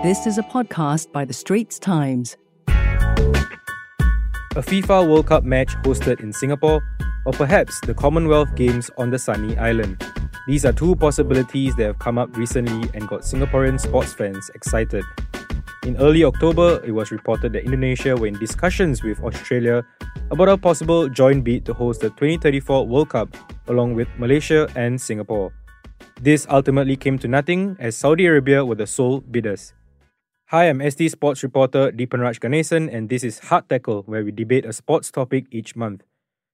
This is a podcast by The Straits Times. A FIFA World Cup match hosted in Singapore, or perhaps the Commonwealth Games on the sunny island. These are two possibilities that have come up recently and got Singaporean sports fans excited. In early October, it was reported that Indonesia were in discussions with Australia about a possible joint bid to host the 2034 World Cup along with Malaysia and Singapore. This ultimately came to nothing as Saudi Arabia were the sole bidders. Hi, I'm ST Sports reporter Deepanraj Ganesan, and this is Hard Tackle, where we debate a sports topic each month.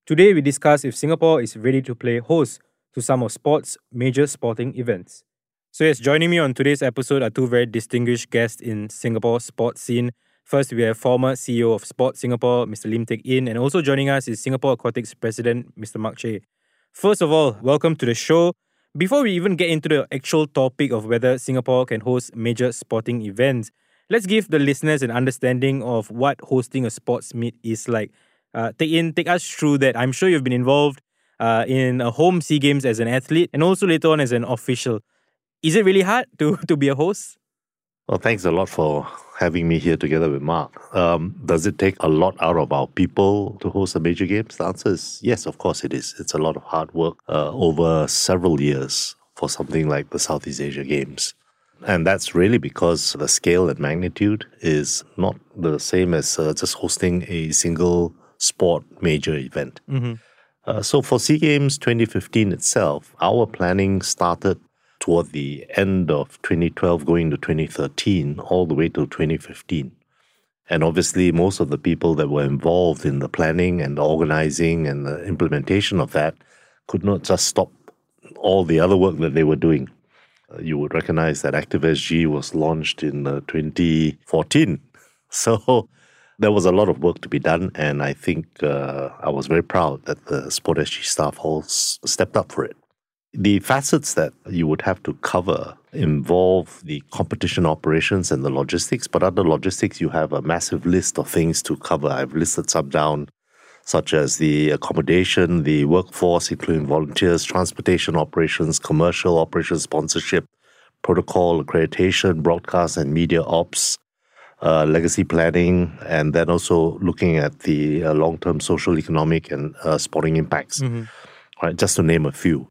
Today, we discuss if Singapore is ready to play host to some of sports' major sporting events. So, yes, joining me on today's episode are two very distinguished guests in Singapore sports scene. First, we have former CEO of Sport Singapore, Mr. Lim Teck Yin, and also joining us is Singapore Aquatics President, Mr. Mark Chay. First of all, welcome to the show. Before we even get into the actual topic of whether Singapore can host major sporting events, let's give the listeners an understanding of what hosting a sports meet is like. Uh, Teck Yin, take us through that. I'm sure you've been involved uh, in a home Sea Games as an athlete and also later on as an official. Is it really hard to to be a host? Well, thanks a lot for having me here together with Mark. Um, does it take a lot out of our people to host a major games? The answer is yes, of course it is. It's a lot of hard work uh, over several years for something like the Southeast Asia Games. And that's really because the scale and magnitude is not the same as uh, just hosting a single sport major event. Mm-hmm. Uh, so for SEA Games 2015 itself, our planning started toward the end of 2012, going to 2013, all the way to 2015. And obviously, most of the people that were involved in the planning and the organizing and the implementation of that could not just stop all the other work that they were doing. Uh, you would recognize that ActiveSG was launched in uh, 2014. So there was a lot of work to be done, and I think uh, I was very proud that the SportSG staff all stepped up for it. The facets that you would have to cover involve the competition operations and the logistics, but under logistics, you have a massive list of things to cover. I've listed some down, such as the accommodation, the workforce, including volunteers, transportation operations, commercial operations, sponsorship, protocol, accreditation, broadcast and media ops, uh, legacy planning, and then also looking at the uh, long term social, economic, and uh, sporting impacts. Mm-hmm. Right, just to name a few.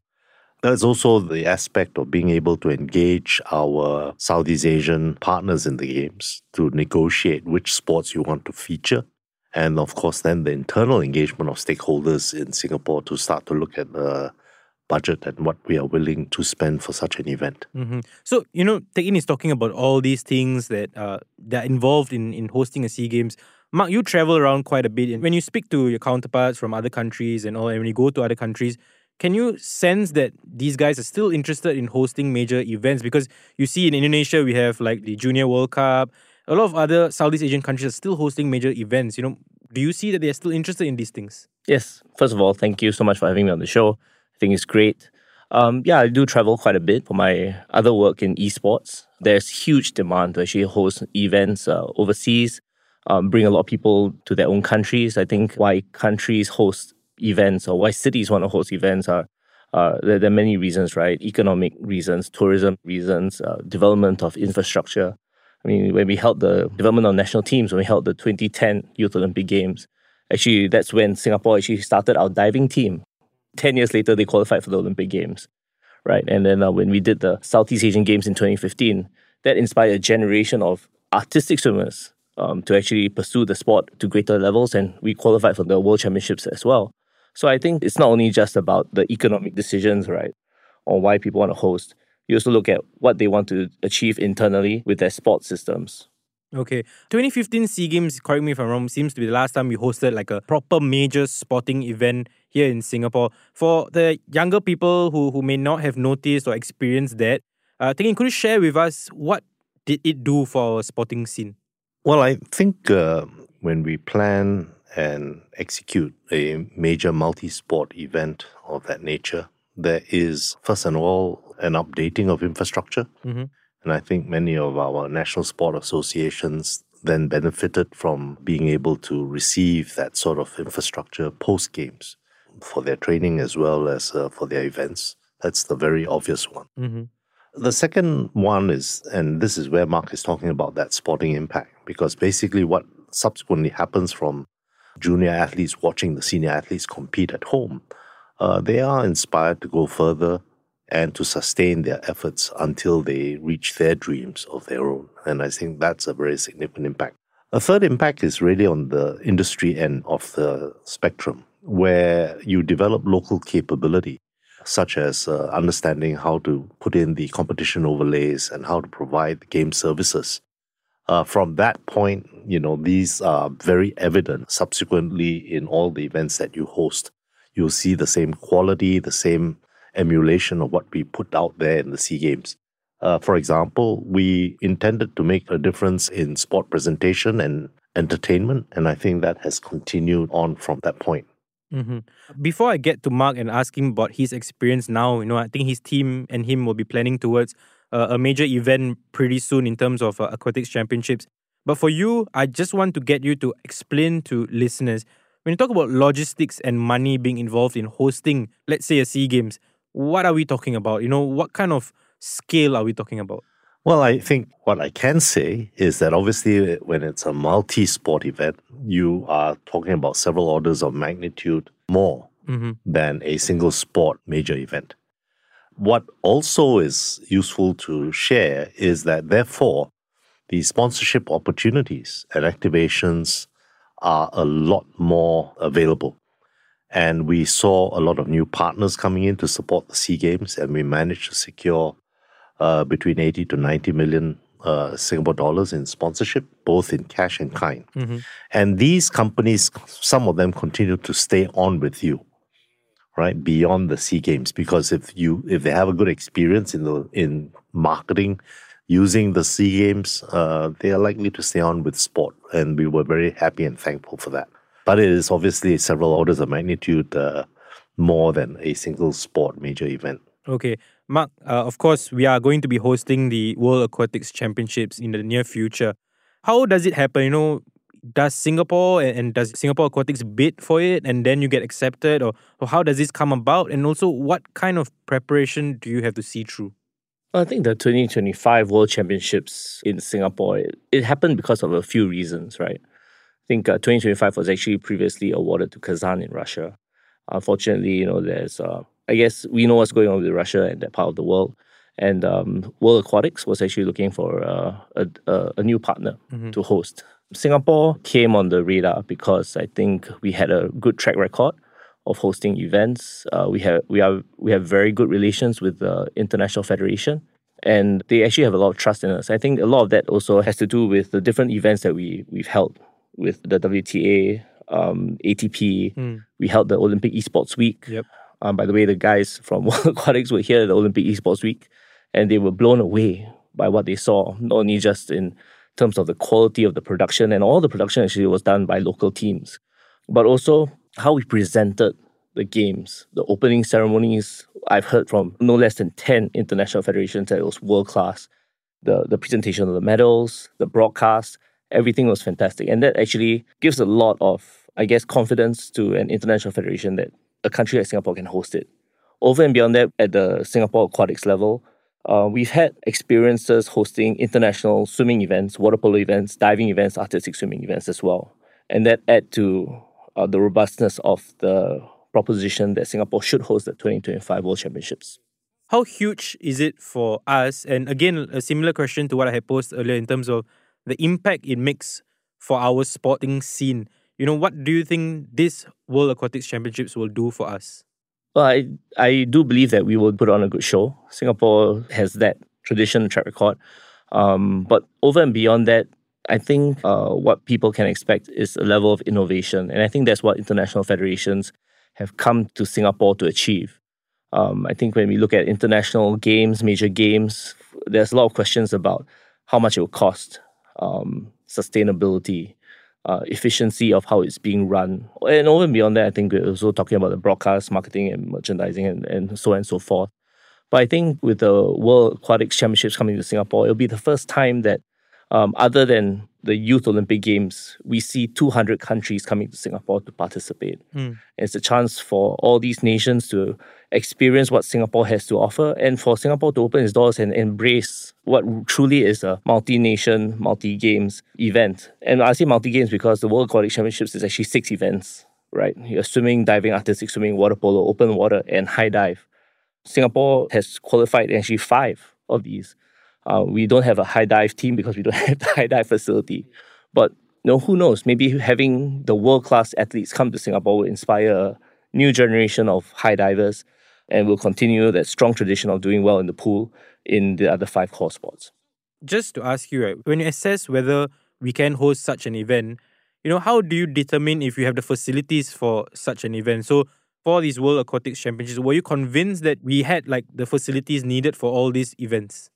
There's also the aspect of being able to engage our Southeast Asian partners in the games to negotiate which sports you want to feature. And of course, then the internal engagement of stakeholders in Singapore to start to look at the budget and what we are willing to spend for such an event. Mm-hmm. So, you know, Teck Yin is talking about all these things that, uh, that are involved in, in hosting a SEA Games. Mark, you travel around quite a bit. And when you speak to your counterparts from other countries and all, and when you go to other countries, can you sense that these guys are still interested in hosting major events? Because you see in Indonesia, we have like the Junior World Cup. A lot of other Southeast Asian countries are still hosting major events. You know, do you see that they're still interested in these things? Yes. First of all, thank you so much for having me on the show. I think it's great. Um, yeah, I do travel quite a bit for my other work in esports. There's huge demand to actually host events uh, overseas, um, bring a lot of people to their own countries. I think why countries host events or why cities want to host events are uh, there, there, are many reasons, right? Economic reasons, tourism reasons, uh, development of infrastructure. I mean, when we held the development of national teams, when we held the 2010 Youth Olympic Games, actually, that's when Singapore actually started our diving team. 10 years later, they qualified for the Olympic Games, right? And then uh, when we did the Southeast Asian Games in 2015, that inspired a generation of artistic swimmers um, to actually pursue the sport to greater levels, and we qualified for the World Championships as well. So I think it's not only just about the economic decisions, right, on why people want to host. You also look at what they want to achieve internally with their sports systems. Okay. 2015 SEA Games, correct me if I'm wrong, seems to be the last time we hosted like a proper major sporting event here in Singapore. For the younger people who, who may not have noticed or experienced that, uh, Teck Yin, could you share with us what did it do for our sporting scene? Well, I think uh, when we plan and execute a major multi sport event of that nature, there is, first and all, an updating of infrastructure. Mm-hmm. And I think many of our national sport associations then benefited from being able to receive that sort of infrastructure post games for their training as well as uh, for their events. That's the very obvious one. Mm-hmm. The second one is, and this is where Mark is talking about that sporting impact, because basically what subsequently happens from junior athletes watching the senior athletes compete at home, uh, they are inspired to go further and to sustain their efforts until they reach their dreams of their own. And I think that's a very significant impact. A third impact is really on the industry end of the spectrum, where you develop local capability, such as uh, understanding how to put in the competition overlays and how to provide the game services. Uh, from that point, you know, these are very evident subsequently in all the events that you host. You'll see the same quality, the same emulation of what we put out there in the SEA Games. Uh, for example, we intended to make a difference in sport presentation and entertainment, and I think that has continued on from that point. Mm-hmm. Before I get to Mark and ask him about his experience now, you know, I think his team and him will be planning towards uh, a major event pretty soon in terms of uh, aquatics championships. But for you, I just want to get you to explain to listeners when you talk about logistics and money being involved in hosting, let's say, a SEA Games, what are we talking about? You know, what kind of scale are we talking about? Well, I think what I can say is that obviously, when it's a multi sport event, you are talking about several orders of magnitude more mm-hmm. than a single sport major event. What also is useful to share is that, therefore, the sponsorship opportunities and activations are a lot more available. And we saw a lot of new partners coming in to support the SEA Games, and we managed to secure uh, between 80 to 90 million uh, Singapore dollars in sponsorship, both in cash and kind. Mm-hmm. And these companies, some of them continue to stay on with you, right, beyond the SEA Games, because if you if they have a good experience in the in marketing using the SEA Games, uh, they are likely to stay on with sport, and we were very happy and thankful for that. But it is obviously several orders of magnitude uh, more than a single sport major event. Okay. Mark, uh, of course, we are going to be hosting the World Aquatics Championships in the near future. How does it happen? You know, does Singapore and, does Singapore Aquatics bid for it and then you get accepted? Or, or how does this come about? And also, what kind of preparation do you have to see through? I think the 2025 World Championships in Singapore, it, it happened because of a few reasons, right? I think uh, 2025 was actually previously awarded to Kazan in Russia. Unfortunately, you know, there's uh, I guess we know what's going on with Russia and that part of the world. And um, World Aquatics was actually looking for uh, a, a, a, new partner mm-hmm. to host. Singapore came on the radar because I think we had a good track record of hosting events. Uh, we have we are we have very good relations with the international federation, and they actually have a lot of trust in us. I think a lot of that also has to do with the different events that we we've held with the WTA, um, ATP. Mm. We held the Olympic Esports Week. Yep. Um, by the way, the guys from World Aquatics were here at the Olympic Esports Week, and they were blown away by what they saw, not only just in terms of the quality of the production, and all the production actually was done by local teams, but also how we presented the games, the opening ceremonies. I've heard from no less than 10 international federations that it was world class. The, the presentation of the medals, the broadcast, everything was fantastic. And that actually gives a lot of, I guess, confidence to an international federation that a country like Singapore can host it. Over and beyond that, at the Singapore aquatics level, uh, we've had experiences hosting international swimming events, water polo events, diving events, artistic swimming events as well. And that add to uh, the robustness of the proposition that Singapore should host the 2025 World Championships. How huge is it for us? And again, a similar question to what I had posed earlier in terms of the impact it makes for our sporting scene you know, what do you think this World Aquatics Championships will do for us? Well, I, I do believe that we will put on a good show. Singapore has that tradition track record. Um, but over and beyond that, I think uh, what people can expect is a level of innovation. And I think that's what international federations have come to Singapore to achieve. Um, I think when we look at international games, major games, there's a lot of questions about how much it will cost, um, sustainability, uh, efficiency of how it's being run. And over and beyond that, I think we're also talking about the broadcast, marketing, and merchandising, and, and so on and so forth. But I think with the World Aquatics Championships coming to Singapore, it'll be the first time that, um, other than the Youth Olympic Games, we see 200 countries coming to Singapore to participate. Mm. It's a chance for all these nations to experience what Singapore has to offer, and for Singapore to open its doors and embrace what truly is a multi-nation, multi-games event. And I say multi-games because the World Aquatic Championships is actually six events, right? You're swimming, diving, artistic swimming, water polo, open water, and high dive. Singapore has qualified actually five of these. Uh, we don't have a high dive team because we don't have the high dive facility. But you know, who knows? Maybe having the world class athletes come to Singapore will inspire a new generation of high divers and will continue that strong tradition of doing well in the pool in the other five core sports. Just to ask you, right, when you assess whether we can host such an event, you know, how do you determine if you have the facilities for such an event? So for these World Aquatics Championships, were you convinced that we had like the facilities needed for all these events?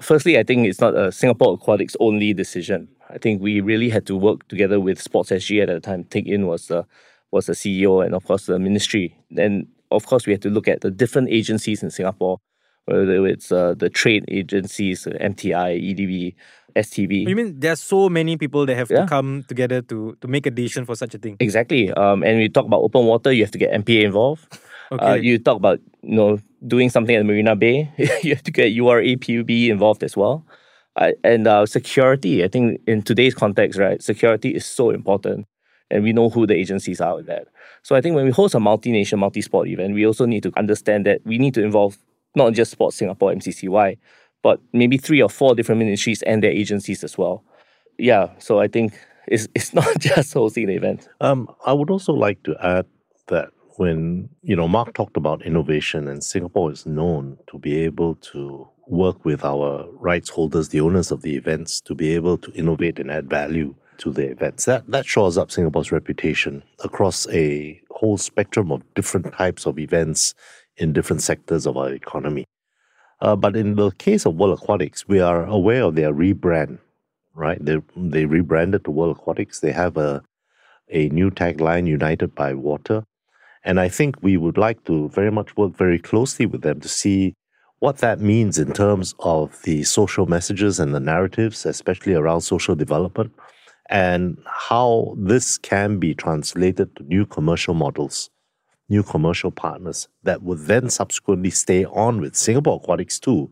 Firstly, I think it's not a Singapore Aquatics only decision. I think we really had to work together with Sports SG at the time. Teck Yin was the was the CEO and of course the ministry. Then of course we had to look at the different agencies in Singapore, whether it's uh, the trade agencies, MTI, EDB, STB. You mean there are so many people that have yeah. to come together to to make a decision for such a thing? Exactly. Um, and we talk about open water, you have to get MPA involved. Okay. Uh, you talk about you know doing something at Marina Bay, you have to get URA PUB involved as well. Uh, and uh, security, I think in today's context, right, security is so important. And we know who the agencies are with that. So I think when we host a multi-nation, multi-sport event, we also need to understand that we need to involve not just Sports Singapore, MCCY, but maybe three or four different ministries and their agencies as well. Yeah, so I think it's, it's not just hosting the event. Um, I would also like to add that when, you know, Mark talked about innovation and Singapore is known to be able to work with our rights holders, the owners of the events, to be able to innovate and add value to the events. That, that shores up Singapore's reputation across a whole spectrum of different types of events in different sectors of our economy. Uh, but in the case of World Aquatics, we are aware of their rebrand, right? They, they rebranded to World Aquatics. They have a, a new tagline, United by Water. And I think we would like to very much work very closely with them to see what that means in terms of the social messages and the narratives, especially around social development, and how this can be translated to new commercial models, new commercial partners that would then subsequently stay on with Singapore Aquatics too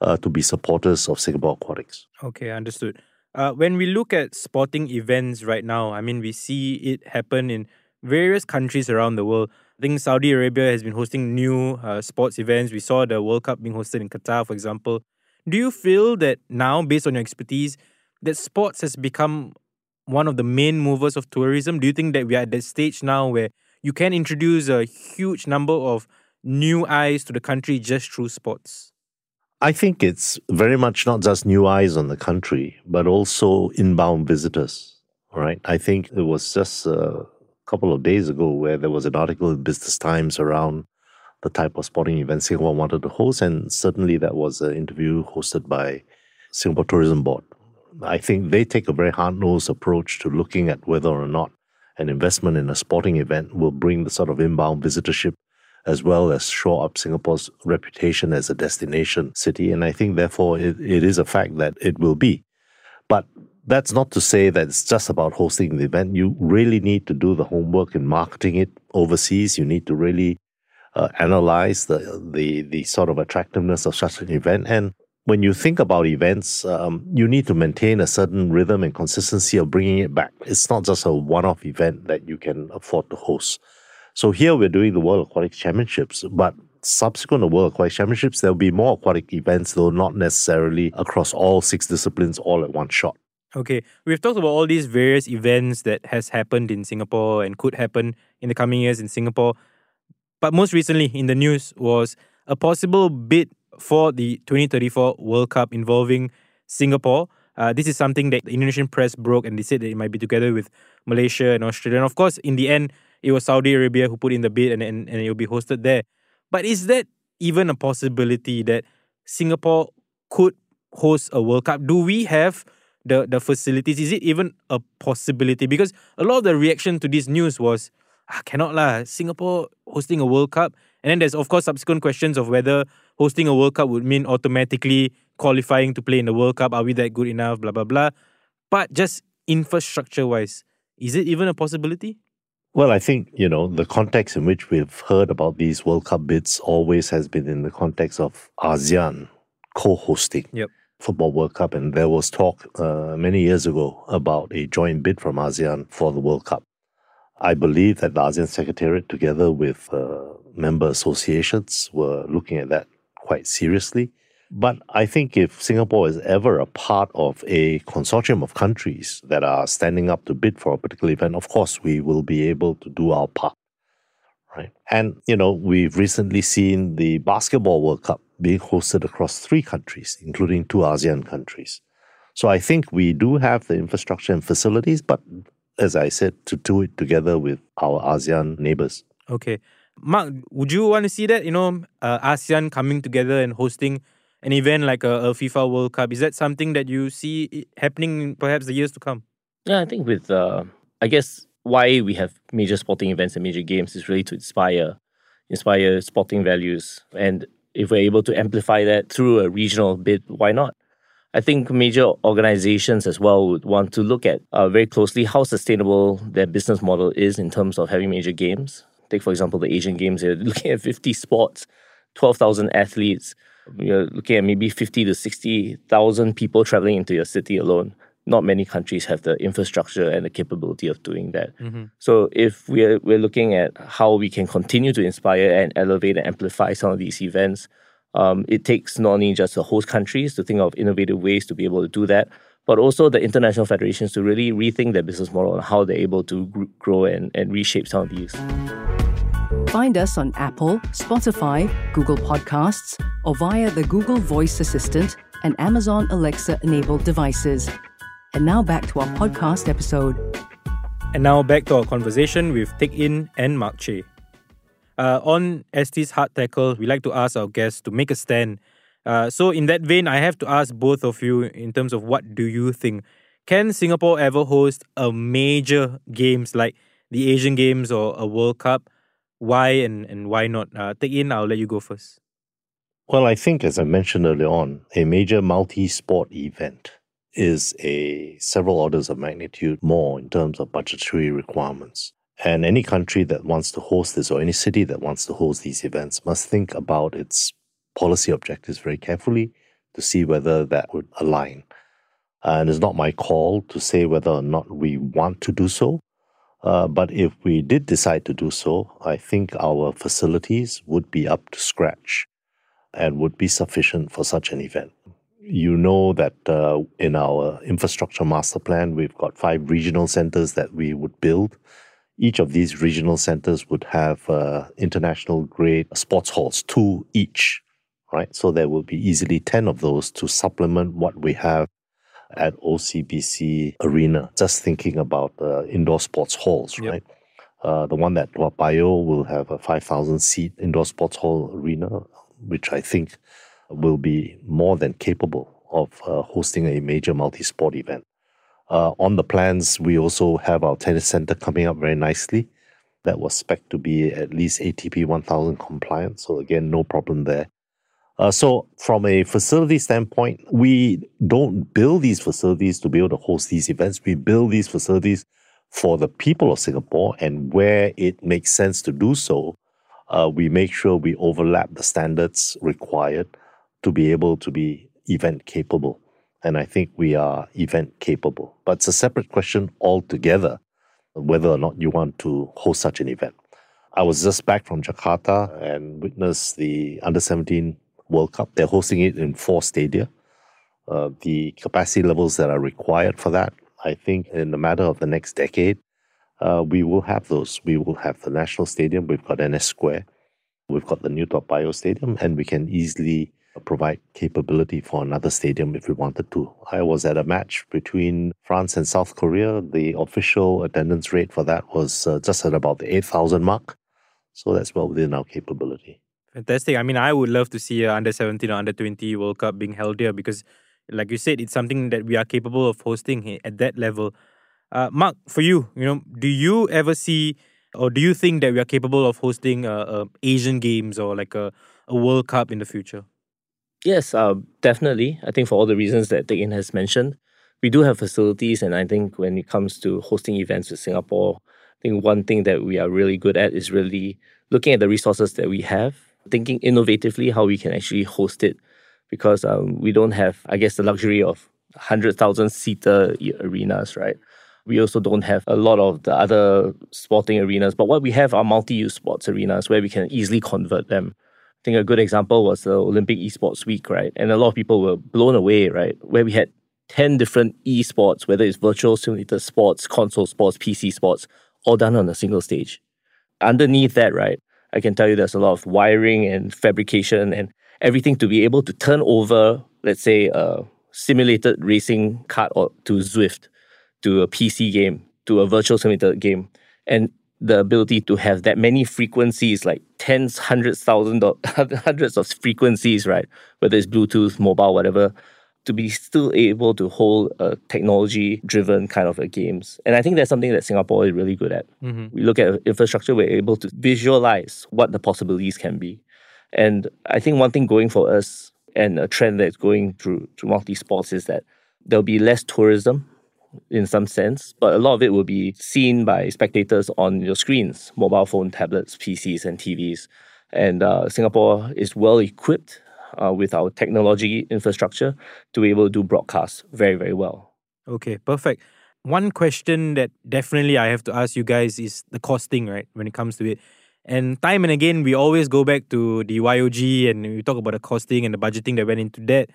uh, to be supporters of Singapore Aquatics. Okay, understood. Uh, when we look at sporting events right now, I mean, we see it happen in various countries around the world. I think Saudi Arabia has been hosting new uh, sports events. We saw the World Cup being hosted in Qatar, for example. Do you feel that now, based on your expertise, that sports has become one of the main movers of tourism? Do you think that we are at that stage now where you can introduce a huge number of new eyes to the country just through sports? I think it's very much not just new eyes on the country, but also inbound visitors. Right? I think it was just a couple of days ago where there was an article in Business Times around the type of sporting event Singapore wanted to host, and certainly that was an interview hosted by Singapore Tourism Board. I think they take a very hard nosed approach to looking at whether or not an investment in a sporting event will bring the sort of inbound visitorship as well as shore up Singapore's reputation as a destination city. And I think, therefore, it, it is a fact that it will be. But that's not to say that it's just about hosting the event. You really need to do the homework in marketing it overseas. You need to really uh, analyze the, the the sort of attractiveness of such an event. And when you think about events, um, you need to maintain a certain rhythm and consistency of bringing it back. It's not just a one off event that you can afford to host. So here we're doing the World Aquatic Championships, but subsequent to World Aquatic Championships, there'll be more aquatic events, though not necessarily across all six disciplines all at one shot. Okay, we've talked about all these various events that has happened in Singapore and could happen in the coming years in Singapore. But most recently in the news was a possible bid for the 2034 World Cup involving Singapore. Uh, this is something that the Indonesian press broke, and they said that it might be together with Malaysia and Australia. And of course, in the end, it was Saudi Arabia who put in the bid, and, and, and it will be hosted there. But is that even a possibility that Singapore could host a World Cup? Do we have the, the facilities? Is it even a possibility? Because a lot of the reaction to this news was, ah, cannot lah, Singapore hosting a World Cup. And then there's, of course, subsequent questions of whether hosting a World Cup would mean automatically qualifying to play in the World Cup. Are we that good enough? Blah, blah, blah. But just infrastructure wise, is it even a possibility? Well, I think, you know, the context in which we've heard about these World Cup bids always has been in the context of ASEAN co hosting Yep. Football World Cup. And there was talk uh, many years ago about a joint bid from ASEAN for the World Cup. I believe that the ASEAN Secretariat, together with uh, member associations, were looking at that quite seriously. But I think if Singapore is ever a part of a consortium of countries that are standing up to bid for a particular event, of course, we will be able to do our part. Right. And, you know, we've recently seen the Basketball World Cup being hosted across three countries, including two ASEAN countries. So I think we do have the infrastructure and facilities, but as I said, to do it together with our ASEAN neighbors. Okay. Mark, would you want to see that, you know, uh, ASEAN coming together and hosting an event like a, a FIFA World Cup? Is that something that you see happening in perhaps the years to come? Yeah, I think with uh, I guess why we have major sporting events and major games is really to inspire, inspire sporting values, and if we're able to amplify that through a regional bid, why not? I think major organizations as well would want to look at uh, very closely how sustainable their business model is in terms of having major games. Take, for example, the Asian Games, they're looking at 50 sports, 12,000 athletes. You're looking at maybe 50 to 60,000 people traveling into your city alone. Not many countries have the infrastructure and the capability of doing that. So, if we're, we're looking at how we can continue to inspire and elevate and amplify some of these events, um, it takes not only just the host countries to think of innovative ways to be able to do that, but also the international federations to really rethink their business model and how they're able to gr- grow and, and reshape some of these. Find us on Apple, Spotify, Google Podcasts, or via the Google Voice Assistant and Amazon Alexa enabled devices. And now back to our podcast episode. And now back to our conversation with Teck Yin and Mark Chay. Uh, on ST's Hard Tackle, we like to ask our guests to make a stand. Uh, so, in that vein, I have to ask both of you in terms of what do you think? Can Singapore ever host a major games like the Asian Games or a World Cup? Why and, and why not? Uh, Teck Yin, I'll let you go first. Well, I think, as I mentioned earlier on, a major multi sport event is a several orders of magnitude more in terms of budgetary requirements. And any country that wants to host this or any city that wants to host these events must think about its policy objectives very carefully to see whether that would align. And it's not my call to say whether or not we want to do so. Uh, but if we did decide to do so, I think our facilities would be up to scratch and would be sufficient for such an event. You know that uh, in our infrastructure master plan, we've got five regional centers that we would build. Each of these regional centers would have uh, international grade sports halls, two each, right? So there will be easily 10 of those to supplement what we have at OCBC Arena. Just thinking about uh, indoor sports halls, Yep. right? Uh, the one at Toa Payoh will have a 5,000 seat indoor sports hall arena, which I think will be more than capable of uh, hosting a major multi sport event. Uh, on the plans, we also have our tennis center coming up very nicely. That was spec to be at least ATP 1000 compliant. So, again, no problem there. Uh, so, from a facility standpoint, we don't build these facilities to be able to host these events. We build these facilities for the people of Singapore, and where it makes sense to do so, uh, we make sure we overlap the standards required to be able to be event capable. And I think we are event capable. But it's a separate question altogether whether or not you want to host such an event. I was just back from Jakarta and witnessed the under 17 World Cup. They're hosting it in four stadia. Uh, the capacity levels that are required for that, I think, in the matter of the next decade, uh, we will have those. We will have the National Stadium. We've got NS Square. We've got the new Toa Stadium, and we can easily provide capability for another stadium if we wanted to. I was at a match between France and South Korea. The official attendance rate for that was uh, just at about the 8,000 mark. So that's well within our capability. Fantastic. I mean, I would love to see a under 17 or under 20 World Cup being held here because, like you said, it's something that we are capable of hosting at that level. Uh, Mark, for you, you know, do you ever see or do you think that we are capable of hosting uh, uh, Asian Games or like a, a World Cup in the future? Yes, uh, definitely. I think for all the reasons that Teck Yin has mentioned, we do have facilities, and I think when it comes to hosting events with Singapore, I think one thing that we are really good at is really looking at the resources that we have, thinking innovatively how we can actually host it, because um, we don't have, I guess, the luxury of hundred thousand seater arenas, right? We also don't have a lot of the other sporting arenas, but what we have are multi-use sports arenas where we can easily convert them. I think a good example was the Olympic Esports Week, right? And a lot of people were blown away, right? Where we had 10 different esports, whether it's virtual simulated sports, console sports, PC sports, all done on a single stage. Underneath that, right, I can tell you there's a lot of wiring and fabrication and everything to be able to turn over, let's say, a simulated racing card or to Zwift, to a PC game, to a virtual simulated game. And the ability to have that many frequencies, like tens, hundreds, thousands, hundreds of frequencies, right? Whether it's Bluetooth, mobile, whatever, to be still able to hold a technology driven kind of a games. And I think that's something that Singapore is really good at. Mm-hmm. We look at infrastructure, we're able to visualize what the possibilities can be. And I think one thing going for us and a trend that's going through through multi sports is that there'll be less tourism in some sense, but a lot of it will be seen by spectators on your screens, mobile phone, tablets, PCs, and TVs. And uh, Singapore is well equipped uh, with our technology infrastructure to be able to do broadcasts very, very well. Okay, perfect. One question that definitely I have to ask you guys is the costing, right? When it comes to it. And time and again, we always go back to the YOG and we talk about the costing and the budgeting that went into that.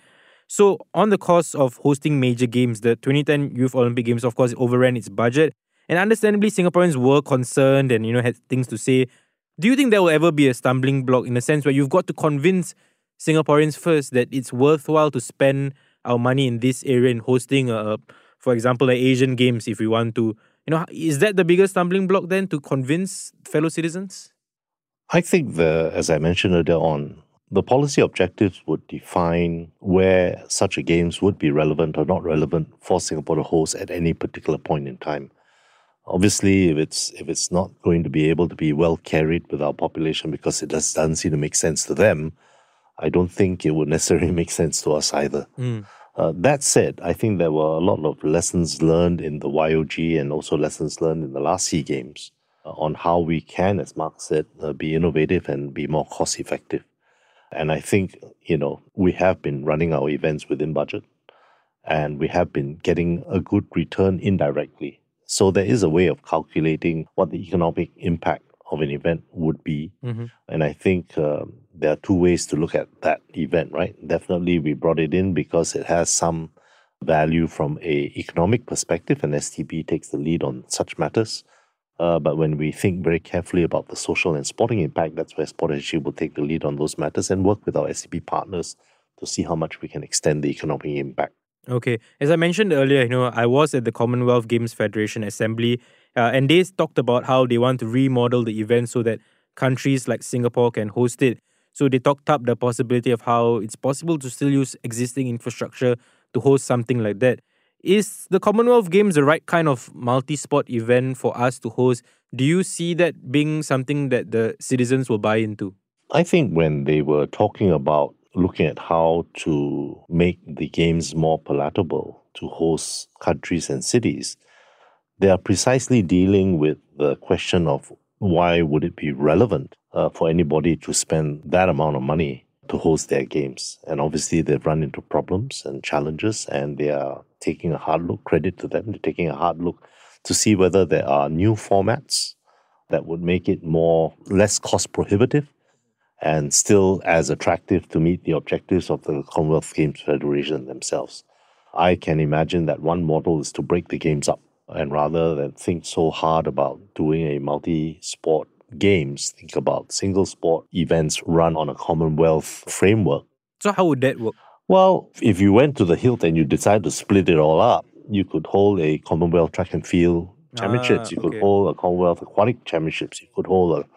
So, on the cost of hosting major games, the 2010 Youth Olympic Games, of course, overran its budget. And understandably, Singaporeans were concerned and, you know, had things to say. Do you think there will ever be a stumbling block in the sense where you've got to convince Singaporeans first that it's worthwhile to spend our money in this area in hosting, a, for example, the Asian Games if we want to? You know, is that the biggest stumbling block then to convince fellow citizens? I think the, as I mentioned earlier on, the policy objectives would define where such a games would be relevant or not relevant for Singapore to host at any particular point in time. Obviously, if it's if it's not going to be able to be well carried with our population because it just doesn't seem to make sense to them, I don't think it would necessarily make sense to us either. Mm. Uh, that said, I think there were a lot of lessons learned in the YOG and also lessons learned in the last SEA Games uh, on how we can, as Mark said, uh, be innovative and be more cost effective. And I think, you know, we have been running our events within budget and we have been getting a good return indirectly. So there is a way of calculating what the economic impact of an event would be. Mm-hmm. And I think uh, there are two ways to look at that event, right? Definitely we brought it in because it has some value from a economic perspective and STB takes the lead on such matters. Uh, but when we think very carefully about the social and sporting impact, that's where Sport SG will take the lead on those matters and work with our STB partners to see how much we can extend the economic impact. Okay. As I mentioned earlier, you know, I was at the Commonwealth Games Federation Assembly, uh, and they talked about how they want to remodel the event so that countries like Singapore can host it. So they talked up the possibility of how it's possible to still use existing infrastructure to host something like that. Is the Commonwealth Games the right kind of multi sport event for us to host? Do you see that being something that the citizens will buy into? I think when they were talking about looking at how to make the games more palatable to host countries and cities, they are precisely dealing with the question of why would it be relevant uh, for anybody to spend that amount of money to host their games. And obviously, they've run into problems and challenges, and they are taking a hard look. Credit to them, they're taking a hard look to see whether there are new formats that would make it more less cost prohibitive and still as attractive to meet the objectives of the Commonwealth Games Federation themselves. I can imagine that one model is to break the games up and rather than think so hard about doing a multi sport games, think about single sport events run on a Commonwealth framework. So, how would that work? Well, if you went to the hilt and you decide to split it all up, you could hold a Commonwealth track and field championships. Ah, you could hold a Commonwealth aquatic championships. You could hold a,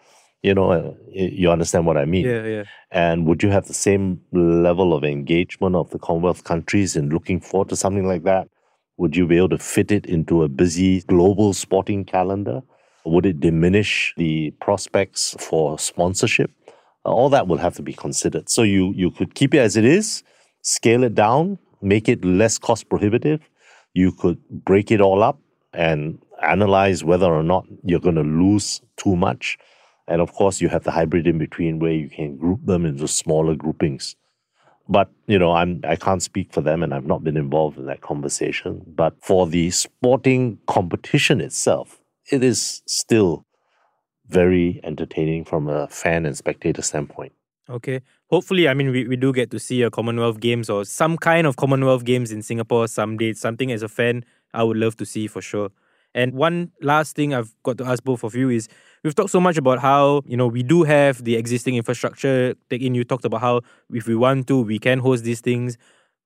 you know, a, you understand what I mean. Yeah, yeah. And would you have the same level of engagement of the Commonwealth countries in looking forward to something like that? Would you be able to fit it into a busy global sporting calendar? Would it diminish the prospects for sponsorship? Uh, all that will have to be considered. So you, you could keep it as it is, scale it down, make it less cost prohibitive. You could break it all up and analyze whether or not you're going to lose too much. And of course, you have the hybrid in between where you can group them into smaller groupings. But you know, I'm I can't speak for them, and I've not been involved in that conversation. But for the sporting competition itself, it is still very entertaining from a fan and spectator standpoint. Okay. Hopefully, I mean, we, we do get to see a Commonwealth Games or some kind of Commonwealth Games in Singapore someday. Something as a fan I would love to see for sure. And one last thing I've got to ask both of you is we've talked so much about how, you know, we do have the existing infrastructure. Teck Yin, you talked about how if we want to, we can host these things.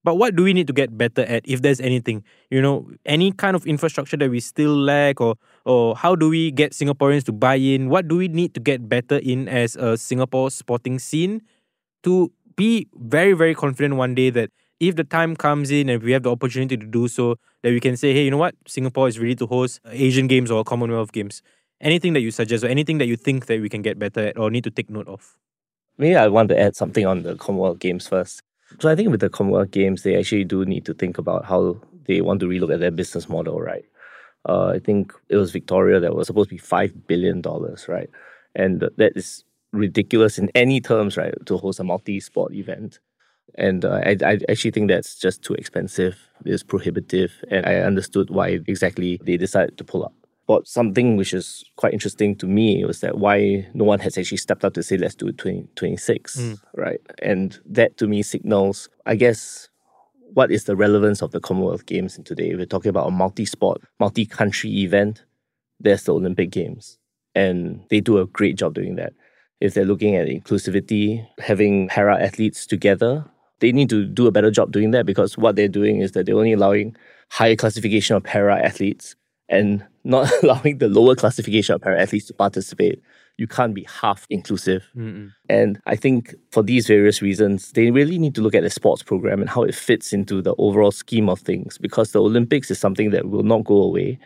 But what do we need to get better at, if there's anything? You know, any kind of infrastructure that we still lack, or or how do we get Singaporeans to buy in? What do we need to get better in as a Singapore sporting scene to be very, very confident one day that if the time comes in and we have the opportunity to do so, that we can say, hey, you know what, Singapore is ready to host Asian Games or Commonwealth Games. Anything that you suggest or anything that you think that we can get better at or need to take note of? Maybe I want to add something on the Commonwealth Games first. So I think with the Commonwealth Games, they actually do need to think about how they want to relook at their business model, right? Uh, I think it was Victoria that was supposed to be five billion dollars, right? And that is ridiculous in any terms, right? To host a multi-sport event. And uh, I, I actually think that's just too expensive. It's prohibitive. And I understood why exactly they decided to pull up. But something which is quite interesting to me was that why no one has actually stepped up to say, let's do it 2026, 20, mm. right? And that to me signals, I guess, what is the relevance of the Commonwealth Games in today? We're talking about a multi sport, multi country event. There's the Olympic Games. And they do a great job doing that. If they're looking at inclusivity, having para athletes together, they need to do a better job doing that because what they're doing is that they're only allowing higher classification of para athletes and not allowing the lower classification of para athletes to participate. You can't be half inclusive. Mm-mm. And I think for these various reasons, they really need to look at the sports program and how it fits into the overall scheme of things because the Olympics is something that will not go away.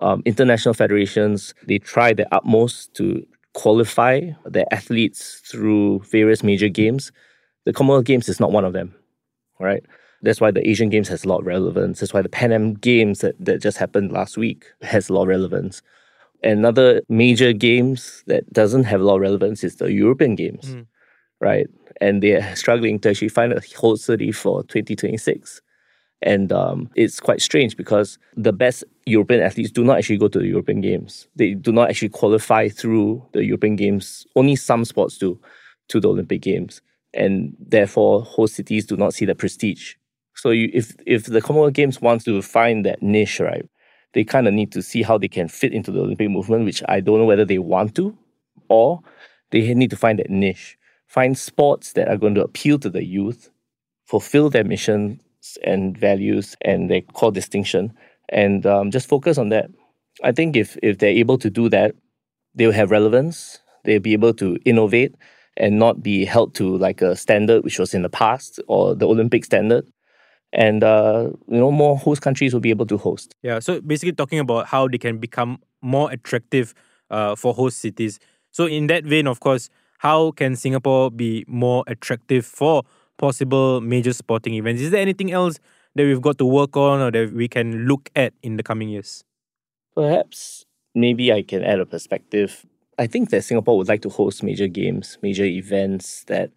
Um, international federations, they try their utmost to qualify their athletes through various major games the Commonwealth Games is not one of them, right? That's why the Asian Games has a lot of relevance. That's why the Pan Am Games that, that just happened last week has a lot of relevance. Another major games that doesn't have a lot of relevance is the European Games, mm. right? And they're struggling to actually find a host city for 2026. And um, it's quite strange because the best European athletes do not actually go to the European Games. They do not actually qualify through the European Games. Only some sports do to the Olympic Games and therefore host cities do not see the prestige. So you, if if the Commonwealth Games wants to find that niche, right, they kind of need to see how they can fit into the Olympic movement, which I don't know whether they want to, or they need to find that niche, find sports that are going to appeal to the youth, fulfill their missions and values and their core distinction, and um, just focus on that. I think if if they're able to do that, they'll have relevance. They'll be able to innovate and not be held to like a standard which was in the past or the Olympic standard. And uh, you know, more host countries will be able to host. Yeah. So basically, talking about how they can become more attractive uh, for host cities. So in that vein, of course, how can Singapore be more attractive for possible major sporting events? Is there anything else that we've got to work on or that we can look at in the coming years? Perhaps maybe I can add a perspective I think that Singapore would like to host major games, major events that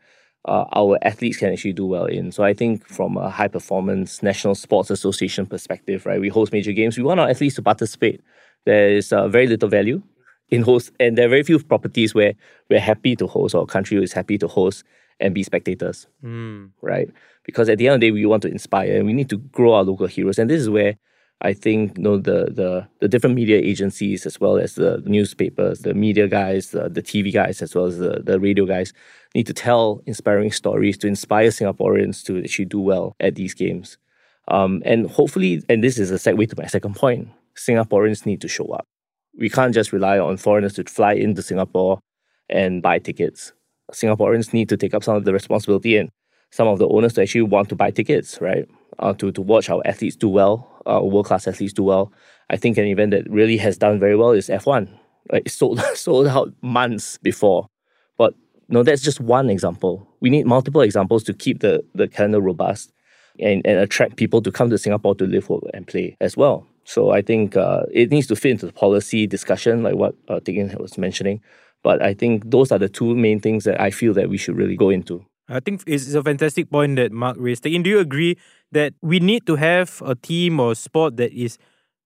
uh, our athletes can actually do well in. So I think from a high performance National Sports Association perspective, right, we host major games. We want our athletes to participate. There is uh, very little value in host, and there are very few properties where we're happy to host or a country is happy to host and be spectators, mm. right? Because at the end of the day, we want to inspire and we need to grow our local heroes, and this is where I think you know the the the different media agencies as well as the newspapers, the media guys, the, the TV guys as well as the, the radio guys need to tell inspiring stories to inspire Singaporeans to actually do well at these games. Um, and hopefully, and this is a segue to my second point, Singaporeans need to show up. We can't just rely on foreigners to fly into Singapore and buy tickets. Singaporeans need to take up some of the responsibility and some of the owners to actually want to buy tickets, right? Uh, to, to watch our athletes do well uh, world class athletes do well. I think an event that really has done very well is F1. Right? It sold sold out months before, but no, that's just one example. We need multiple examples to keep the, the calendar robust and, and attract people to come to Singapore to live, work, and play as well. So I think uh, it needs to fit into the policy discussion, like what uh, Teck Yin was mentioning. But I think those are the two main things that I feel that we should really go into. I think it's a fantastic point that Mark raised. Teck Yin, do you agree that we need to have a team or sport that is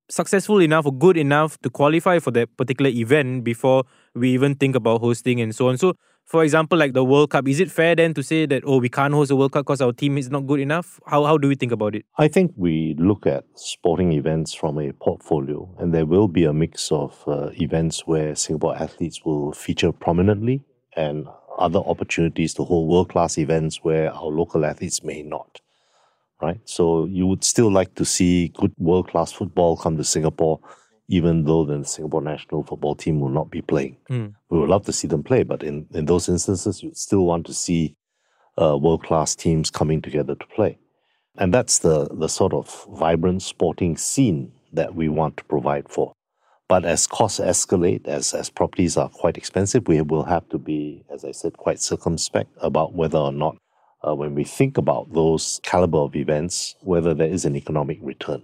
successful enough or good enough to qualify for that particular event before we even think about hosting and so on. So, for example, like the World Cup, is it fair then to say that, oh, we can't host a World Cup because our team is not good enough? How, how do we think about it? I think we look at sporting events from a portfolio, and there will be a mix of uh, events where Singapore athletes will feature prominently and other opportunities to hold world class events where our local athletes may not right? So you would still like to see good world class football come to Singapore, even though the Singapore national football team will not be playing. Mm. We would love to see them play, but in, in those instances, you'd still want to see uh, world class teams coming together to play. And that's the, the sort of vibrant sporting scene that we want to provide for. But as costs escalate, as, as properties are quite expensive, we will have to be, as I said, quite circumspect about whether or not uh, when we think about those caliber of events, whether there is an economic return.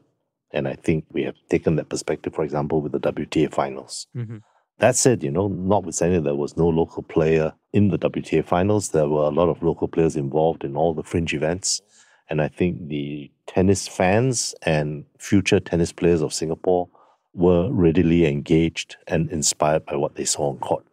And I think we have taken that perspective, for example, with the WTA finals. Mm-hmm. That said, you know, notwithstanding there was no local player in the WTA finals, there were a lot of local players involved in all the fringe events. And I think the tennis fans and future tennis players of Singapore were readily engaged and inspired by what they saw on court.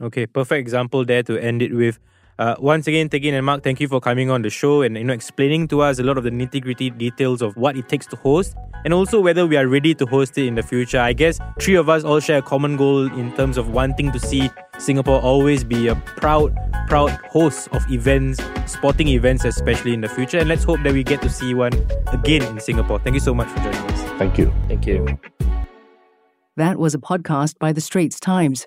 Okay, perfect example there to end it with. Uh, once again, Teck Yin and Mark, thank you for coming on the show and you know explaining to us a lot of the nitty gritty details of what it takes to host and also whether we are ready to host it in the future. I guess three of us all share a common goal in terms of wanting to see Singapore always be a proud, proud host of events, sporting events, especially in the future. And let's hope that we get to see one again in Singapore. Thank you so much for joining us. Thank you. Thank you. That was a podcast by The Straits Times.